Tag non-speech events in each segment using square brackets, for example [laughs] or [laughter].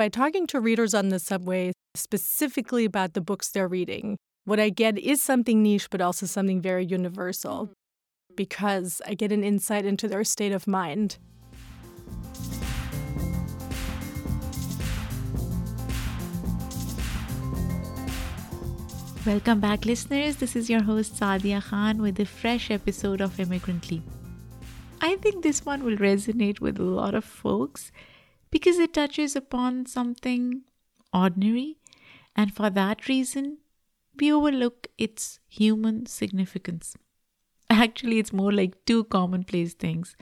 by talking to readers on the subway specifically about the books they're reading, what I get is something niche, but also something very universal mm-hmm. because I get an insight into their state of mind. Welcome back, listeners. This is your host Saadia Khan with a fresh episode of Immigrantly. I think this one will resonate with a lot of folks because it touches upon something ordinary, and for that reason, we overlook its human significance. Actually, it's more like two commonplace things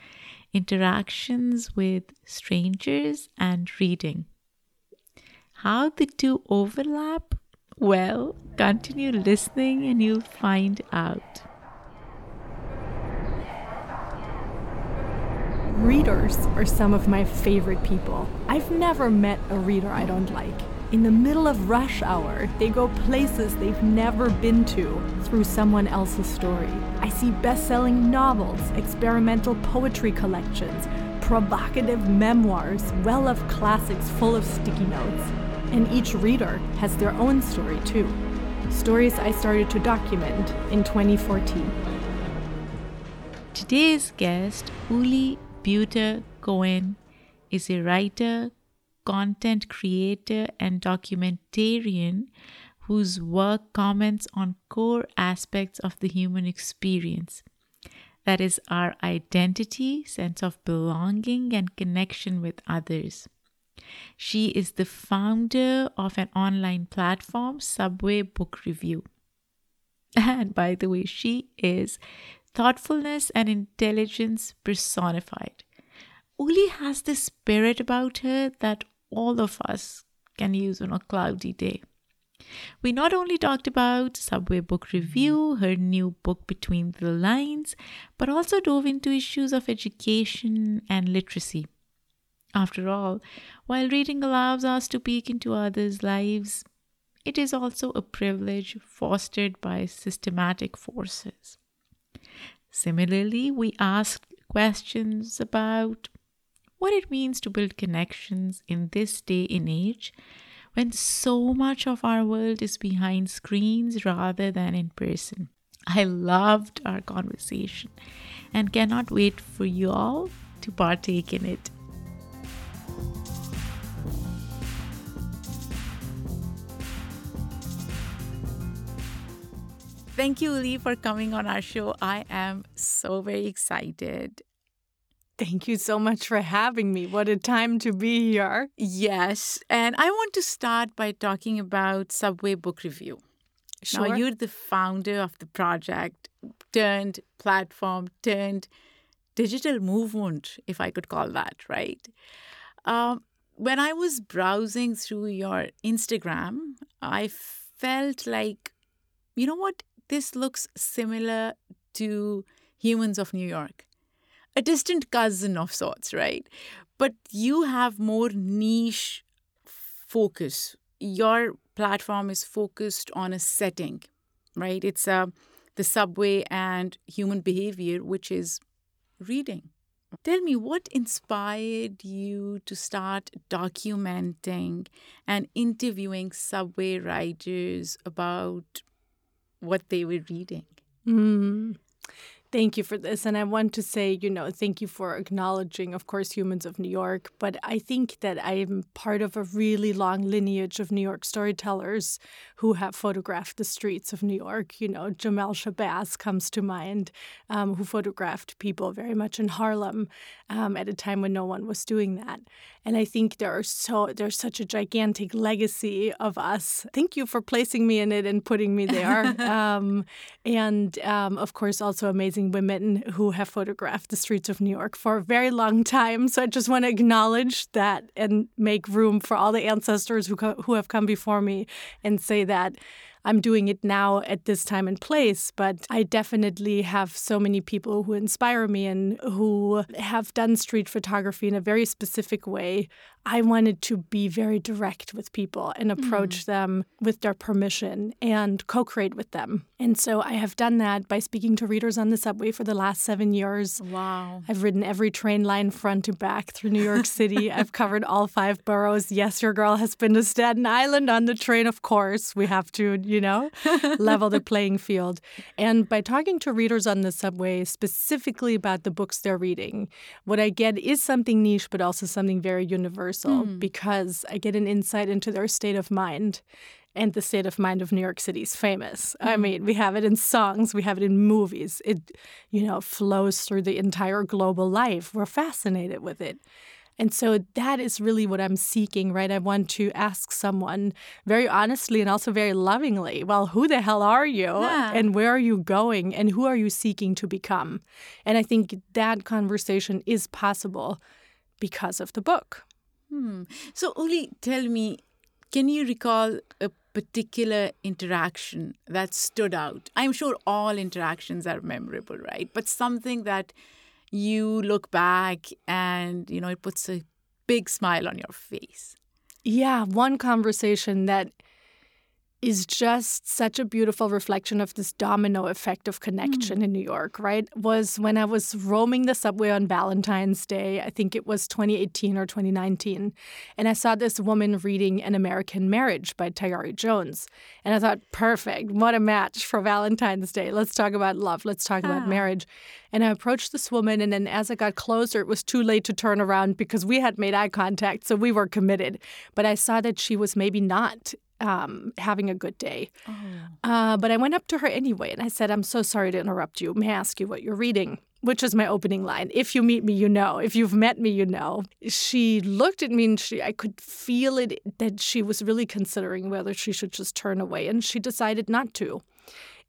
interactions with strangers and reading. How the two overlap well, continue listening and you'll find out. Readers are some of my favorite people. I've never met a reader I don't like. In the middle of rush hour, they go places they've never been to through someone else's story. I see best selling novels, experimental poetry collections, provocative memoirs, well of classics full of sticky notes. And each reader has their own story too. Stories I started to document in 2014. Today's guest, Uli Beutter Cohen, is a writer, content creator, and documentarian whose work comments on core aspects of the human experience. That is, our identity, sense of belonging, and connection with others. She is the founder of an online platform, Subway Book Review. [laughs] And by the way, she is thoughtfulness and intelligence personified. Uli has this spirit about her that all of us can use on a cloudy day. We not only talked about Subway Book mm-hmm. Review, her new book Between the Lines, but also dove into issues of education and literacy. After all, while reading allows us to peek into others' lives, it is also a privilege fostered by systematic forces. Similarly, we asked questions about what it means to build connections in this day and age when so much of our world is behind screens rather than in person. I loved our conversation and cannot wait for you all to partake in it. Thank you, Uli, for coming on our show. I am so very excited. Thank you so much for having me. What a time to be here. Yes. And I want to start by talking about Subway Book Review. Sure. Now, you're the founder of the project, turned platform, turned digital movement, if I could call that, right? Um, when I was browsing through your Instagram, I felt like, you know what? This looks similar to Humans of New York, a distant cousin of sorts, right? But you have more niche focus. Your platform is focused on a setting, right? It's uh, the subway and human behavior, which is reading. Tell me what inspired you to start documenting and interviewing subway riders about what they were reading. Mm. Thank you for this. And I want to say, you know, thank you for acknowledging, of course, humans of New York. But I think that I am part of a really long lineage of New York storytellers who have photographed the streets of New York. You know, Jamel Shabazz comes to mind, um, who photographed people very much in Harlem um, at a time when no one was doing that. And I think there are so there's such a gigantic legacy of us. Thank you for placing me in it and putting me there. [laughs] um, and um, of course, also amazing amazing women who have photographed the streets of New York for a very long time. So I just want to acknowledge that and make room for all the ancestors who, co- who have come before me and say that I'm doing it now at this time and place, but I definitely have so many people who inspire me and who have done street photography in a very specific way. I wanted to be very direct with people and approach mm. them with their permission and co create with them. And so I have done that by speaking to readers on the subway for the last seven years. Wow. I've ridden every train line front to back through New York City. [laughs] I've covered all five boroughs. Yes, your girl has been to Staten Island on the train, of course. We have to, you know, [laughs] level the playing field. And by talking to readers on the subway specifically about the books they're reading, what I get is something niche, but also something very universal universal mm. because I get an insight into their state of mind. And the state of mind of New York City is famous. Mm. I hmm. mean, we have it in songs, we have it in movies. It, you know, flows through the entire global life. We're fascinated with it. And so that is really what I'm seeking, right? I want to ask someone very honestly and also very lovingly, well, who the hell are you? Yeah. And where are you going? And who are you seeking to become? And I think that conversation is possible because of the book. Hmm. So, Uli, tell me, can you recall a particular interaction that stood out? I'm sure all interactions are memorable, right? But something that you look back and, you know, it puts a big smile on your face. Yeah, one conversation that is just such a beautiful reflection of this domino effect of connection mm. in New York, right? Was when I was roaming the subway on Valentine's Day, I think it was 2018 or 2019, and I saw this woman reading An American Marriage by Tayari Jones. And I thought, perfect, what a match for Valentine's Day. Let's talk about love, let's talk ah. about marriage. And I approached this woman, and then as I got closer, it was too late to turn around because we had made eye contact, so we were committed. But I saw that she was maybe not um, having a good day. Oh. Uh, but I went up to her anyway and I said, I'm so sorry to interrupt you. May I ask you what you're reading? Which is my opening line. If you meet me, you know. If you've met me, you know. She looked at me and she I could feel it that she was really considering whether she should just turn away and she decided not to.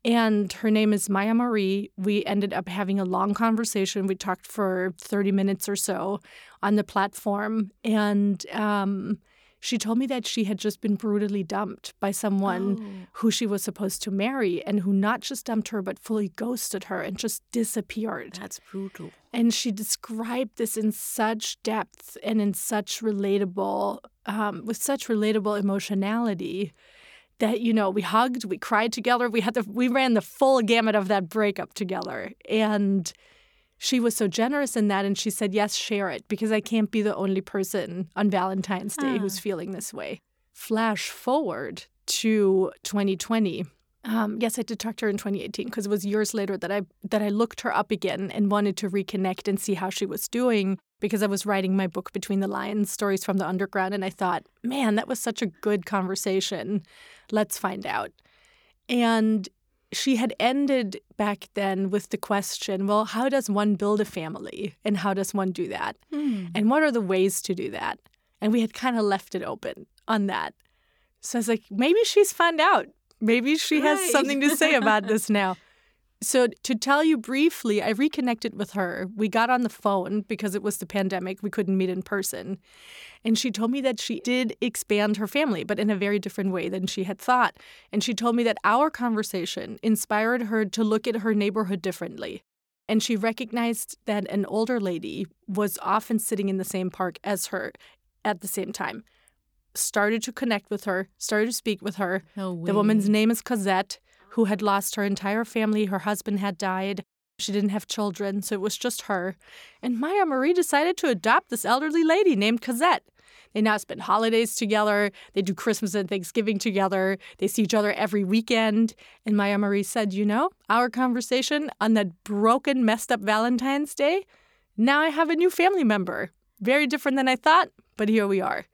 And her name is Maya Marie. We ended up having a long conversation. We talked for 30 minutes or so on the platform. And um, she told me that she had just been brutally dumped by someone oh. who she was supposed to marry and who not just dumped her, but fully ghosted her and just disappeared. That's brutal. And she described this in such depth and in such relatable, um, with such relatable emotionality that you know we hugged we cried together we had the we ran the full gamut of that breakup together and she was so generous in that and she said yes share it because i can't be the only person on valentine's day who's feeling this way flash forward to 2020 um, yes, I did talk to her in 2018 because it was years later that I that I looked her up again and wanted to reconnect and see how she was doing because I was writing my book Between the Lines, Stories from the Underground, and I thought, man, that was such a good conversation. Let's find out. And she had ended back then with the question well, how does one build a family and how does one do that? Mm. And what are the ways to do that? And we had kind of left it open on that. So I was like, maybe she's found out. Maybe she right. has something to say about [laughs] this now. So, to tell you briefly, I reconnected with her. We got on the phone because it was the pandemic. We couldn't meet in person. And she told me that she did expand her family, but in a very different way than she had thought. And she told me that our conversation inspired her to look at her neighborhood differently. And she recognized that an older lady was often sitting in the same park as her at the same time. Started to connect with her, started to speak with her. No the woman's name is Cosette who had lost her entire family. Her husband had died. She didn't have children, so it was just her. And Maya Marie decided to adopt this elderly lady named Cosette. They now spend holidays together. They do Christmas and Thanksgiving together. They see each other every weekend. And Maya Marie said, You know, our conversation on that broken, messed up Valentine's Day, now I have a new family member. Very different than I thought, but here we are.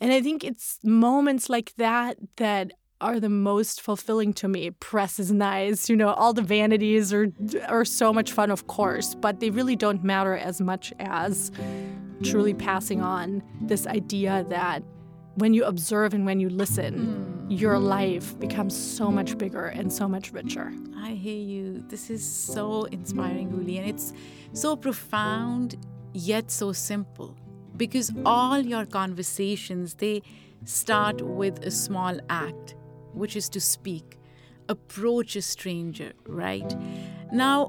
And I think it's moments like that that are the most fulfilling to me. Press is nice, you know, all the vanities are are so much fun, of course, but they really don't matter as much as truly passing on this idea that when you observe and when you listen, mm. your life becomes so much bigger and so much richer. I hear you. This is so inspiring, Uli, and it's so profound yet so simple because all your conversations they start with a small act which is to speak, approach a stranger, right? Now,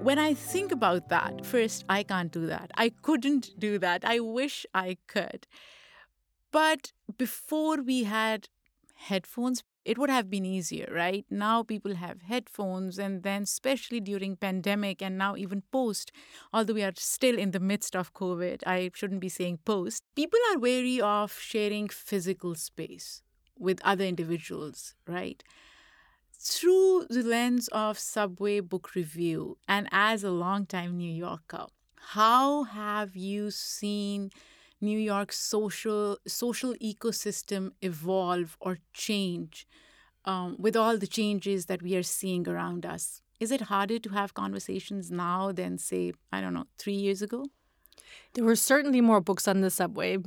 when I think about that, first, I can't do that. I couldn't do that. I wish I could. But before we had headphones, it would have been easier, right? Now people have headphones and then especially during pandemic and now even post, although we are still in the midst of COVID, I shouldn't be saying post, people are wary of sharing physical space with other individuals, right? Through the lens of Subway Book Review and as a longtime New Yorker, how have you seen New York's social social ecosystem evolve or change um, with all the changes that we are seeing around us? Is it harder to have conversations now than, say, I don't know, three years ago? There were certainly more books on the subway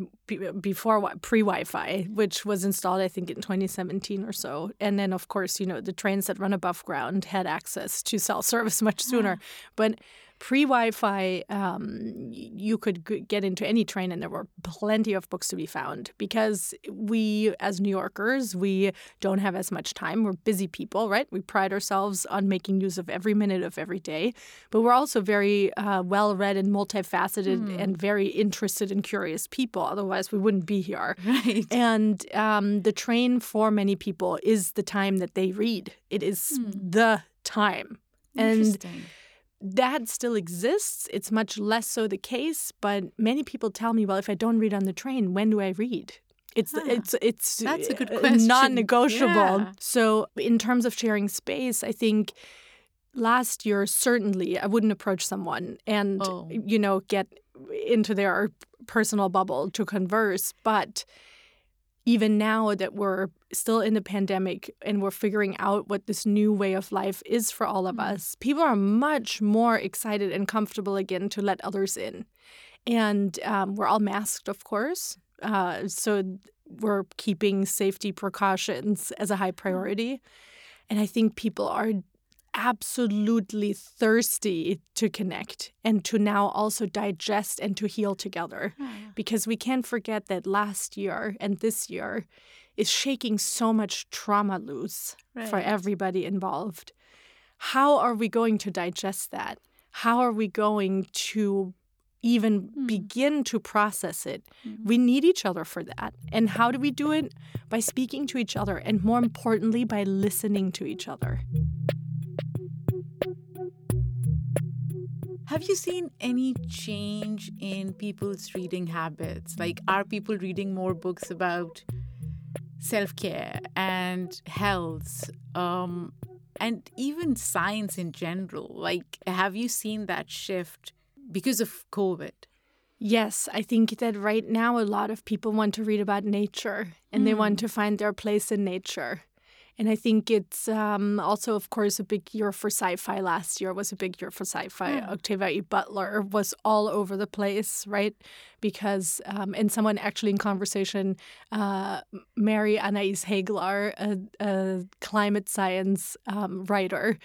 before pre Wi Fi, which was installed, I think, in 2017 or so. And then, of course, you know, the trains that run above ground had access to cell service much sooner. [gasps] But pre Wi-Fi, um, you could g- get into any train, and there were plenty of books to be found because we, as New Yorkers, we don't have as much time. We're busy people, right? We pride ourselves on making use of every minute of every day, but we're also very uh, well-read and multifaceted mm. and very interested and curious people. Otherwise, we wouldn't be here. [laughs] Right. And um, the train for many people is the time that they read. It is mm. the time. And that still exists. It's much less so the case, but many people tell me, well, if I don't read on the train, when do I read? It's huh. it's it's That's a good uh, question. non-negotiable. Yeah. So in terms of sharing space, I think last year certainly I wouldn't approach someone and oh. you know get into their personal bubble to converse, but even now that we're still in the pandemic and we're figuring out what this new way of life is for all of mm. us, people are much more excited and comfortable again to let others in. And um, we're all masked, of course. Uh, so we're keeping safety precautions as a high mm. priority. And I think people are absolutely thirsty to connect and to now also digest and to heal together. Yeah. Because we can't forget that last year and this year is shaking so much trauma loose right. for everybody involved. How are we going to digest that? How are we going to even mm. begin to process it. Mm. We need each other for that. And how do we do it? By speaking to each other, and more importantly, by listening to each other. Have you seen any change in people's reading habits? Like, are people reading more books about self care and health um, and even science in general? Like, have you seen that shift because of COVID? Yes, I think that right now a lot of people want to read about nature and mm. they want hmm. to find their place in nature. And I think it's um, also, of course, a big year for sci-fi. Last year was a big year for sci-fi. Yeah. Octavia E. Butler was all over the place, right? Because um, and someone actually in conversation, uh, Mary Annaïse Heglar, a, a climate science um, writer,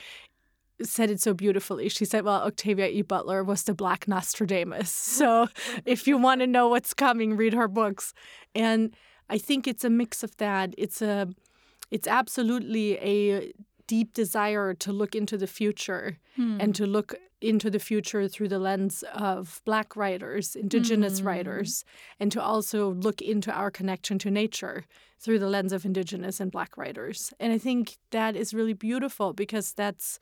said it so beautifully. She said, Well, Octavia E. Butler was the Black Nostradamus. [laughs] So if you want to know what's coming, read her books. And I think it's a mix of that. It's a it's absolutely a deep desire to look into the future hmm. and to look into the future through the lens of black writers indigenous mm. writers and to also look into our connection to nature through the lens of indigenous and black writers and i think that is really beautiful because that's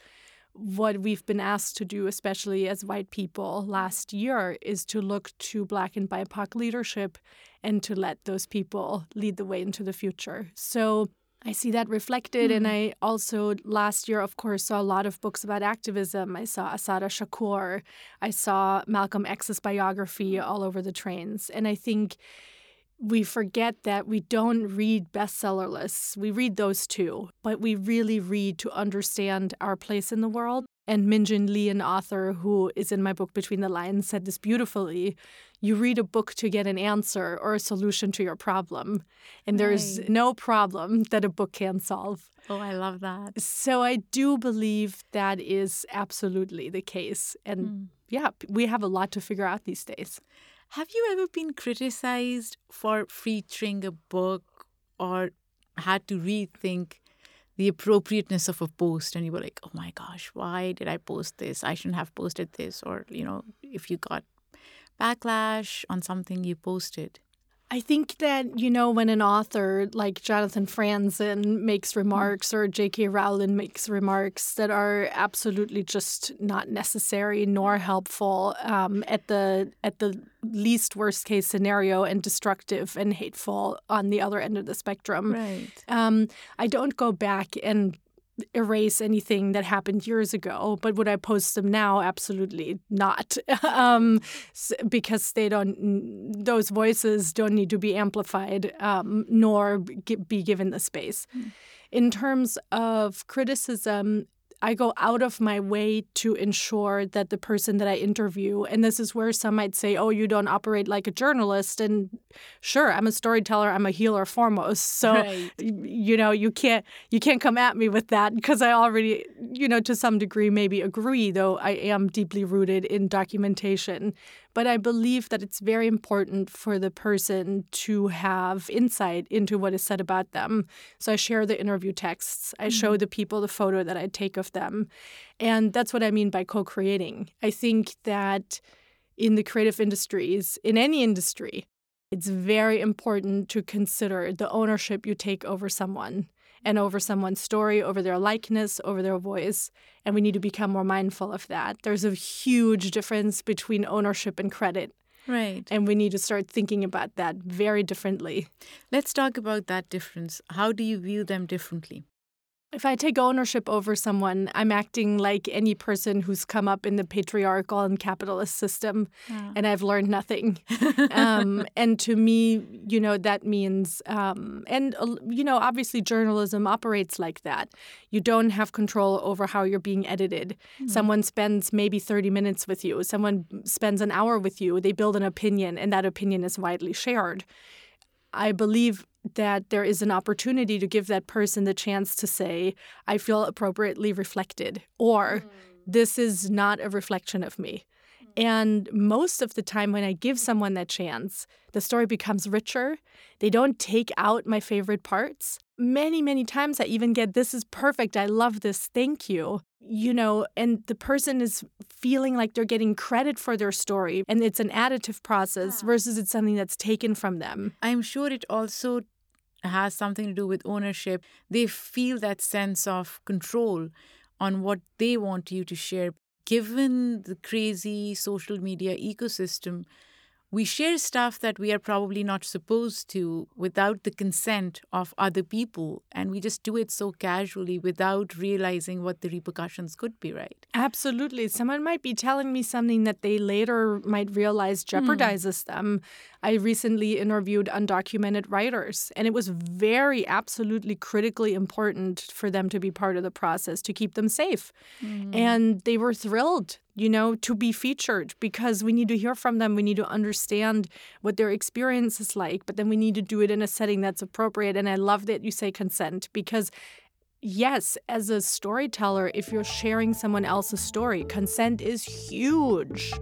what we've been asked to do especially as white people last year is to look to black and bipoc leadership and to let those people lead the way into the future so I see that reflected. Mm. And. I also last year, of course, saw a lot of books about activism. I saw Assata Shakur. I saw Malcolm X's biography all over the trains. And I think we forget that we don't read bestseller lists. We read those too, but we really read to understand our place in the world. And Min Jin Lee, an author who is in my book Between the Lines, said this beautifully. You read a book to get an answer or a solution to your problem. And right. there's no problem that a book can solve. Oh, I love that. So I do believe that is absolutely the case. And mm. yeah, we have a lot to figure out these days. Have you ever been criticized for featuring a book or had to rethink the appropriateness of a post and you were like, oh my gosh, why did I post this? I shouldn't have posted this. Or, you know, if you got backlash on something you posted. I think that, you know, when an author like Jonathan Franzen makes remarks or J.K. Rowling makes remarks that are absolutely just not necessary nor helpful um, at the at the least worst case scenario and destructive and hateful on the other end of the spectrum. Right. Um, I don't go back and erase anything that happened years ago but would i post them now? Absolutely not. [laughs] Um, because they don't those voices don't need to be amplified um, nor be given the space. Mm. in terms of criticism I go out of my way to ensure that the person that I interview, and this is where some might say, oh, you don't operate like a journalist. And sure, I'm a storyteller, I'm a healer foremost. So right. you know, you can't you can't come at me with that because I already, you know, to some degree maybe agree, though I am deeply rooted in documentation. But I believe that it's very important for the person to have insight into what is said about them. So I share the interview texts, I mm-hmm. show the people the photo that I take of them. And that's what I mean by co creating. I think that in the creative industries, in any industry, it's very important to consider the ownership you take over someone and over someone's story, over their likeness, over their voice. And we need to become more mindful of that. There's a huge difference between ownership and credit. Right. And we need to start thinking about that very differently. Let's talk about that difference. How do you view them differently? If I take ownership over someone, I'm acting like any person who's come up in the patriarchal and capitalist system, yeah. and I've learned nothing. [laughs] um, and to me, you know, that means, um, and, uh, you know, obviously journalism operates like that. You don't have control over how you're being edited. Mm-hmm. Someone spends maybe 30 minutes with you, someone spends an hour with you, they build an opinion, and that opinion is widely shared. I believe that there is an opportunity to give that person the chance to say, I feel appropriately reflected, or mm. this is not a reflection of me. Mm. And most of the time, when I give someone that chance, the story becomes richer. They don't take out my favorite parts. Many, many times I even get, This is perfect. I love this. Thank you you know, and the person is feeling like they're getting credit for their story and it's an additive process versus it's something that's taken from them. I'm sure it also has something to do with ownership. They feel that sense of control on what they want you to share. Given the crazy social media ecosystem, we share stuff that we are probably not supposed to without the consent of other people. And we just do it so casually without realizing what the repercussions could be, right? Absolutely. Someone might be telling me something that they later might realize hmm. jeopardizes mm. them. I recently interviewed undocumented writers, and it was very, absolutely critically important for them to be part of the process to keep them safe. Mm. And they were thrilled you know, to be featured because we need to hear from them. We need to understand what their experience is like, but then we need to do it in a setting that's appropriate. And I love that you say consent because, yes, as a storyteller, if you're sharing someone else's story, consent is huge.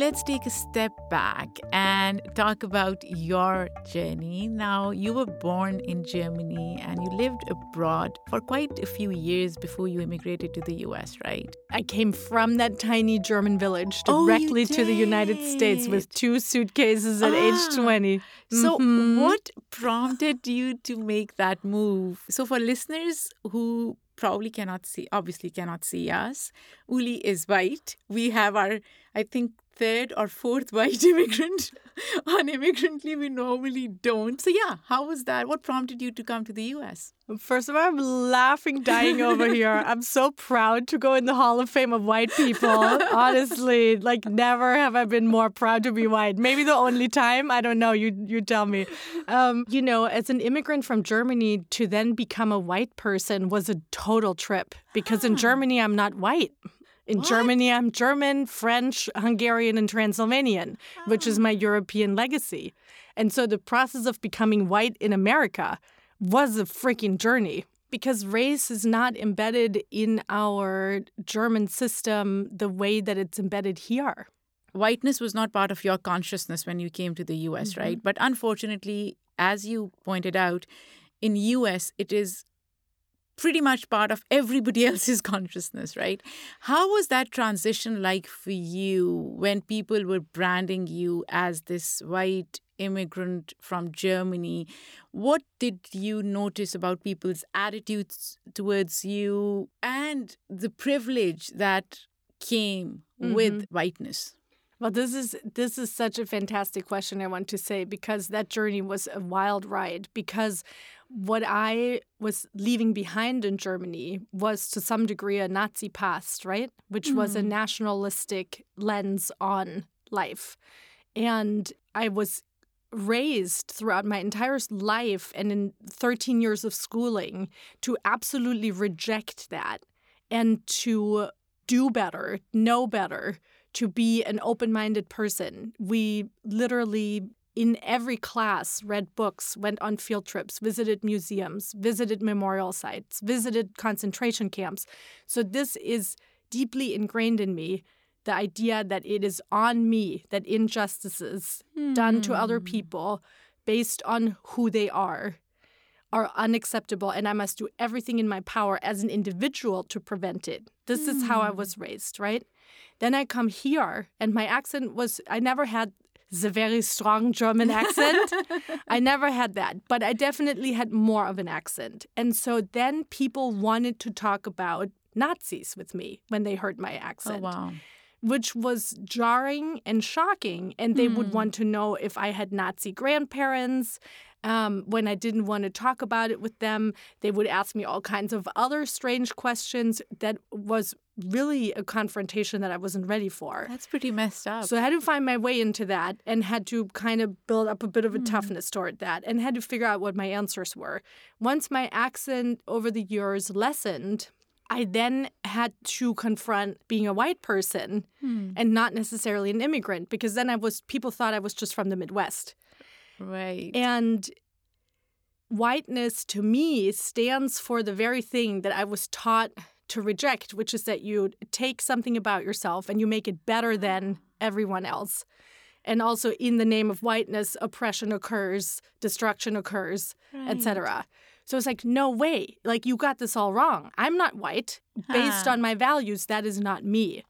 Let's take a step back and talk about your journey. Now, you were born in Germany and you lived abroad for quite a few years before you immigrated to the US, right? I came from that tiny German village oh, directly oh, to the United States with two suitcases at ah, age 20. So, mm-hmm. what prompted you to make that move? So, for listeners who probably cannot see, obviously cannot see us. Uli is white. We have our, I think, third or fourth white [laughs] immigrant [laughs] on immigrantly we normally don't. So yeah how was that? What prompted you to come to the us first of all i'm laughing dying over [laughs] here. I'm so proud to go in the hall of fame of white people. Honestly like never have i been more proud to be white. Maybe the only time i don't know you you tell me. Um, you know as an immigrant from germany to then become a white person was a total trip because in germany i'm not white in what? Germany, I'm German, French, Hungarian, and Transylvanian, oh. which is my European legacy. And so the process of becoming white in America was a freaking journey because race is not embedded in our German system the way that it's embedded here. Whiteness was not part of your consciousness when you came to the US, mm-hmm. right? But unfortunately, as you pointed out, in US it is pretty much part of everybody [laughs] else's consciousness, right? How was that transition like for you when people were branding you as this white immigrant from Germany? What did you notice about people's attitudes towards you and the privilege that came mm-hmm. with whiteness? Well, this is this is such a fantastic question I want to say because that journey was a wild ride because what I was leaving behind in Germany was to some degree a Nazi past, right? Which mm. was a mm. nationalistic lens on life. And I was raised throughout my entire life and in 13 years of schooling to absolutely reject that and to do better, know better, to be an open minded person. We literally, in every class, read books, went on field trips, visited museums, visited memorial sites, visited concentration camps. So, this is deeply ingrained in me the idea that it is on me that injustices mm. done to other hmm. people based on who they are are unacceptable and I must do everything in my power as an individual to prevent it. This mm. is how I hmm. was raised, right? Then I come here, and my accent was, I never had the very strong German [laughs] accent. I never had that, but I definitely had more of an accent. And so then people wanted to talk about Nazis with me when they heard my accent. Oh, wow. Which was jarring and shocking. And they mm. would hmm. want to know if I had Nazi grandparents, um, when I didn't want to talk about it with them, they would ask me all kinds of other strange questions that was really a confrontation that I wasn't ready for. That's pretty messed up. So I had to find my way into that and had to kind of build up a bit of a mm. toughness toward that and had to figure out what my answers were. Once my accent over the years lessened, I then had to confront being a white person hmm. and not necessarily an immigrant because then I was people thought I was just from the Midwest. Right. And whiteness to me stands for the very thing that I was taught to reject, which is that you take something about yourself and you make it better than everyone else. And also, in the name of whiteness, oppression occurs, destruction occurs, right. etc. So it's like, no way. Like, you got this all wrong. I'm not white. Based huh. on my values, that is not me.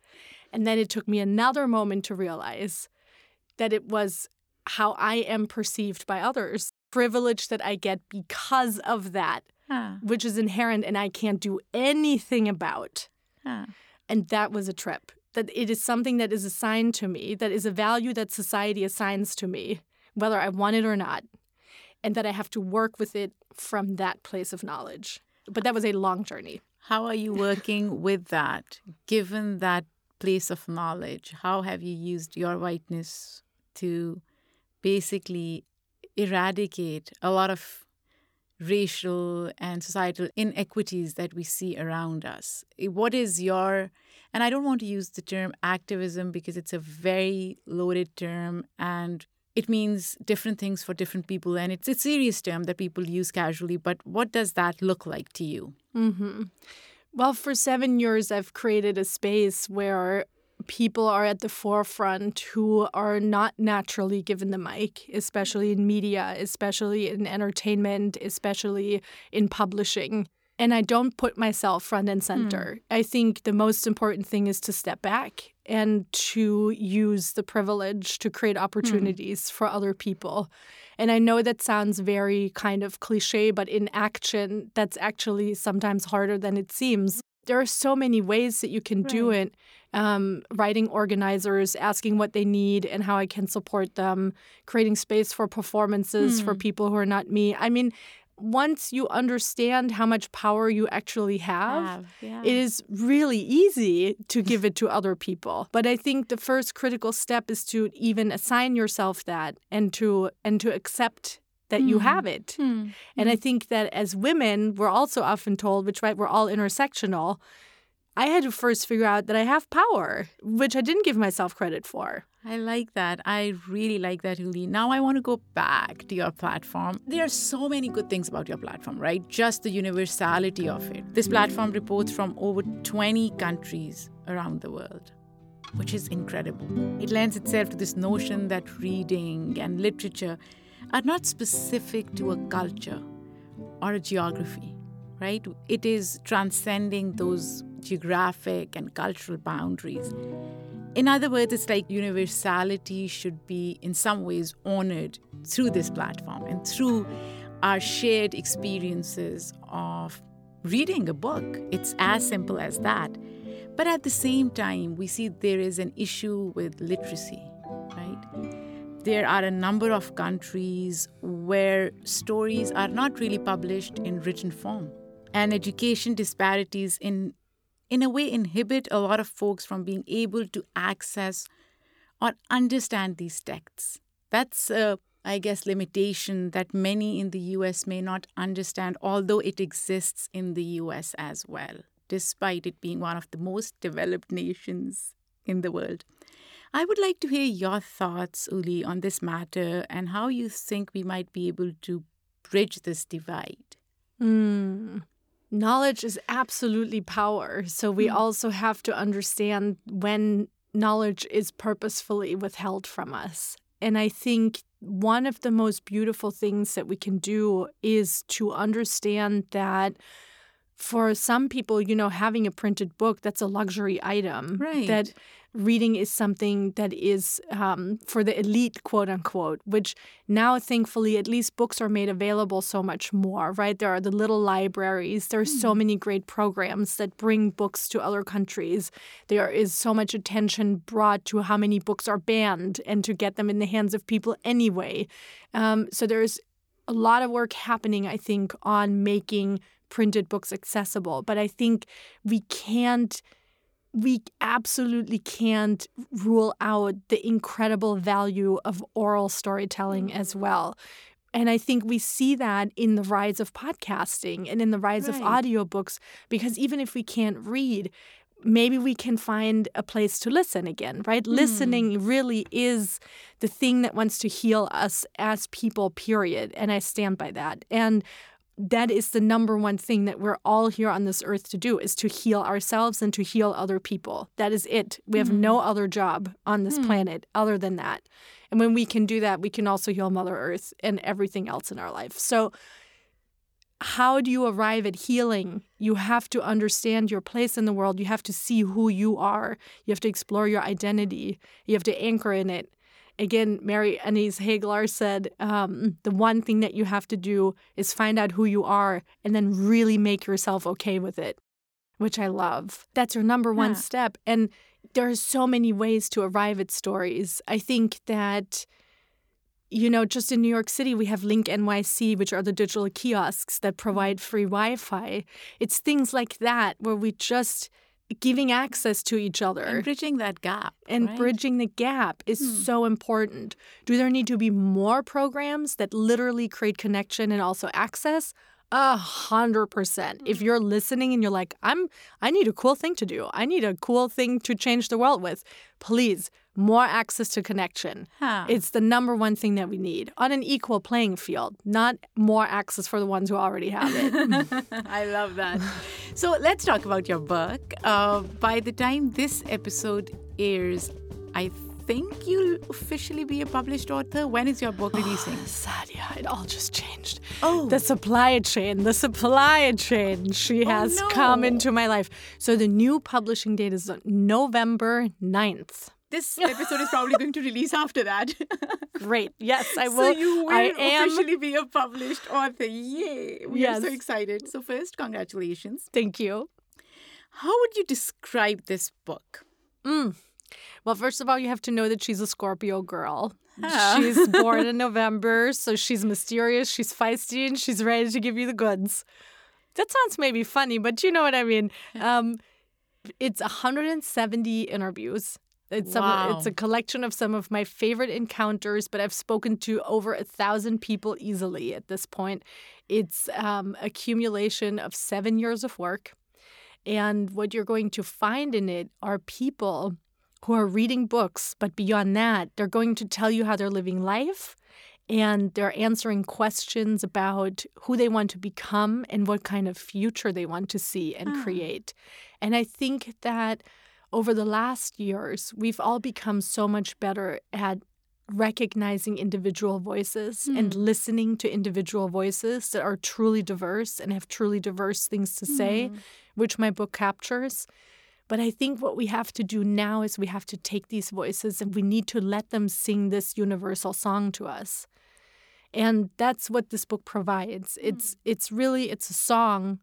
And then it took me another moment to realize that it was how I am perceived by others, privilege that I get because of that, huh. which is inherent and I can't do anything about. Huh. And that was a trip. That it is something that is assigned to me, that is a value that society assigns to me, whether I want it or not, and that I have to work with it from that place of knowledge. But that was a long journey. How are you working with that, given that place of knowledge? How have you used your whiteness to basically eradicate a lot of racial and societal inequities that we see around us. What is your, and I don't want to use the term activism because it's a very loaded term and it means different things for different people and it's a serious term that people use casually, but what does that look like to you? Mm-hmm. Well, for seven years, I've created a space where people are at the forefront who are not naturally given the mic, especially in media, especially in entertainment, especially in publishing. And I don't put myself front and center. Hmm. I think the most important thing is to step back and to use the privilege to create hmm. opportunities hmm. for other people. And I know that sounds very kind of cliche, but in action, that's actually sometimes harder than it seems. There are so many ways that you can right. do it um, writing organizers, asking what they need and how I can support them, creating space for performances for hmm. people who are not me. I mean, once you understand how much power you actually have, have yeah. it is really easy to [laughs] give it to other people. But I think the first critical step is to even assign yourself that and to and to accept that mm. you hmm. have it. Mm. And I hmm. think that as women, we're also often told, which right, we're all intersectional, I had to first figure out that I have power, which I didn't give myself credit for. I like that. I really like that, Uli. Now I want to go back to your platform. There are so many good things about your platform, right? Just the universality of it. This platform reports from over 20 countries around the world, which is incredible. It lends itself to this notion that reading and literature are not specific to a culture, or a geography, right? It is transcending those geographic and cultural boundaries. In other words, it's like universality should be in some ways honored through this platform and through our shared experiences of reading a book. It's as simple as that. But at the same time, we see there is an issue with literacy, right? There are a number of countries where stories are not really published in written form. And education disparities, in, in a way, inhibit a lot of folks from being able to access or understand these texts. That's a I guess, limitation that many in the US may not understand, although it exists in the US as well, despite it being one of the most developed nations in the world. I would like to hear your thoughts, Uli, on this matter and how you think we might be able to bridge this divide. Mm. Knowledge is absolutely power. So we mm. also have to understand when knowledge is purposefully withheld from us. And I think one of the most beautiful things that we can do is to understand that for some people, you know, having a printed book, that's a luxury item. Right. That reading is something that is um, for the elite, quote unquote, which now, thankfully, at least books are made available so much more, right? There are the little libraries. There are so hmm. many great programs that bring books to other countries. There is so much attention brought to how many books are banned and to get them in the hands of people anyway. Um, so there's a lot of work happening, I think, on making printed books accessible. But I think we can't we absolutely can't rule out the incredible value of oral storytelling as mm-hmm. well. And I think we see that in the rise of podcasting and in the rise right. of audiobooks, because even if we can't read, maybe we can find a place to listen again, right? Mm. Listening really is the thing that wants to heal us as people, period. And I stand by that. And that is the number one thing that we're all here on this earth to do is to heal ourselves and to heal other people. That is it. We have mm. no other job on this mm. planet other than that. And when we can do that, we can also heal Mother Earth and everything else in our life. So, how do you arrive at healing? You have to understand your place in the world. You have to see who you are. You have to explore your identity. You have to anchor in it again, Mary Annaïse Heglar said um, the one thing that you have to do is find out who you are and then really make yourself okay with it, which I love. That's your number one yeah. step. And there are so many ways to arrive at stories. I think that you know, just in New York City, we have Link NYC, which are the digital kiosks that provide free Wi Fi. It's things like that where we just giving access to each other and bridging that gap and right? bridging the gap is hmm. so important do there need to be more programs that literally create connection and also access a hundred percent. If mm. you're listening and you're like, I'm, I need a cool thing to do. I need a cool thing to change the world with. Please, more access to connection. Huh. It's the number one thing that we need on an equal playing field, not more access for the ones who already have it. [laughs] I love that. So let's talk about your book. Uh, by the time this episode airs, I think you'll officially be a published author? When is your book [gasps] releasing? Oh, Saadia, it all just changed. Oh. The supply chain, the supply chain, she oh, has no. come into my life. So the new publishing date is November 9th. This episode is probably going to release after that. [laughs] Great. Yes, I will. So you will I am... officially be a published author. Yay. We yes. are so excited. So first, congratulations. Thank you. How would you describe this book? Mm. Well, first of all, you have to know that she's a Scorpio girl. She's born in [laughs] November, so she's mysterious, she's feisty, and she's ready to give you the goods. That sounds maybe funny, but you know what I mean. [laughs] Um, it's 170 interviews. It's some, wow. it's a collection of some of my favorite encounters, but I've spoken to over a thousand people easily at this point. It's um, accumulation of seven years of work, and what you're going to find in it are people who are reading books, but beyond that, they're going to tell you how they're living life and they're answering questions about who they want to become and what kind of future they want to see and ah. create. And I think that over the last years, we've all become so much better at recognizing individual voices mm. and listening to individual voices that are truly diverse and have truly diverse things to say, mm. which my book captures. But I think what we have to do now is we have to take these voices and we need to let them sing this universal song to us. And that's what this book provides. It's mm. it's really it's a song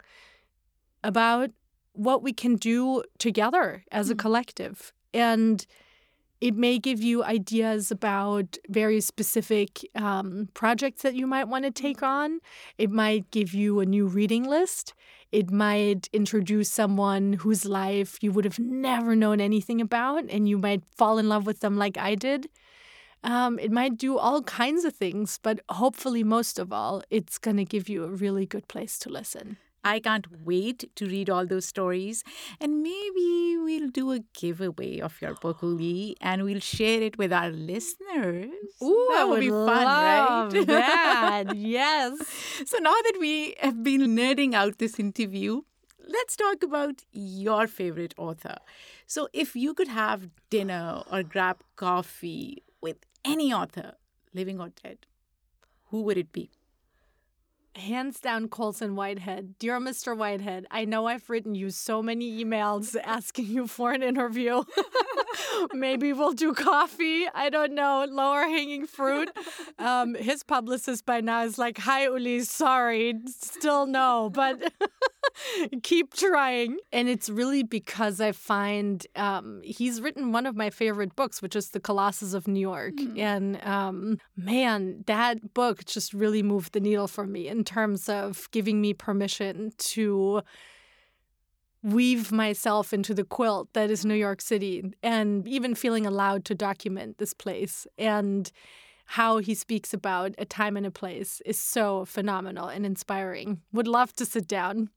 about what we can do together as a mm. collective. And it may give you ideas about very specific um, projects that you might want to take on. It might give you a new reading list. It might introduce someone whose life you would have never known anything about, and you might fall in love with them like I did. Um, it might do all kinds of things, but hopefully, most of all, it's going to give you a really good place to listen. I can't wait to read all those stories. And maybe we'll do a giveaway of your book, Uli, [gasps] and we'll share it with our listeners. Ooh, that would be fun, right? That. [laughs] [laughs] yes. So now that we have been nerding out this interview, let's talk about your favorite author. So if you could have dinner or grab coffee with any author, living or dead, who would it be? Hands down Colson Whitehead. Dear Mr. Whitehead, I know I've written you so many emails [laughs] asking you for an interview. [laughs] Maybe we'll do coffee. I don't know. Lower hanging fruit. Um, his publicist by now is like, Hi, Uli, sorry. Still no, but [laughs] [laughs] keep trying. And it's really because I find um, he's written one of my favorite books, which is The Colossus of New York. Mm. And um, man, that book just really moved the needle for me in terms of giving me permission to weave myself into the quilt that is New York City and even feeling allowed to document this place and how he speaks about a time and a place is so phenomenal and inspiring. Would love to sit down.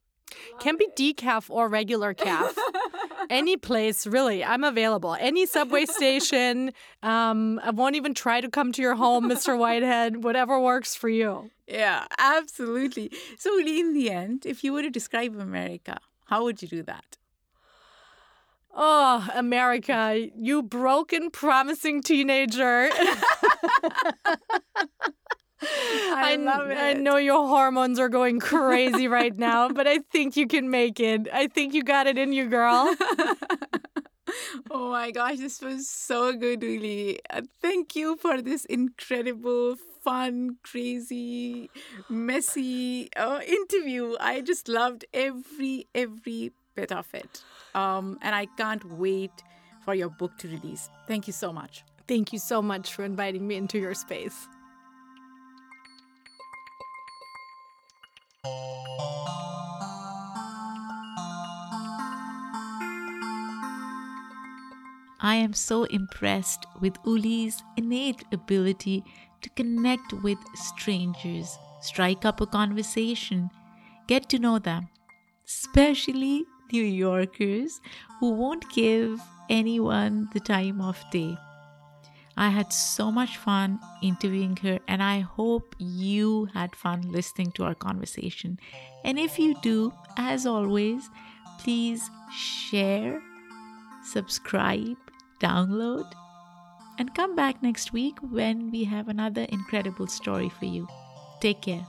Can be decaf or regular calf. [laughs] Any place, really. I'm available. Any subway station. Um, I won't even try to come to your home, Mr. Whitehead. Whatever works for you. Yeah, absolutely. So, in the end, if you were to describe America, how would you do that? Oh, America, you broken, promising teenager. [laughs] [laughs] I, love it. I know your hormones are going crazy right now, but I think you can make it. I think you got it in you, girl. [laughs] oh my gosh, this was so good, Uli. Uh, thank you for this incredible, fun, crazy, messy uh, interview. I just loved every every bit of it, um, and I can't wait for your book to release. Thank you so much. Thank you so much for inviting me into your space. I am so impressed with Uli's innate ability to connect with strangers, strike up a conversation, get to know them, especially New Yorkers who won't give anyone the time of day. I had so much fun interviewing her, and I hope you had fun listening to our conversation. And if you do, as always, please share, subscribe, download, and come back next week when we have another incredible story for you. Take care.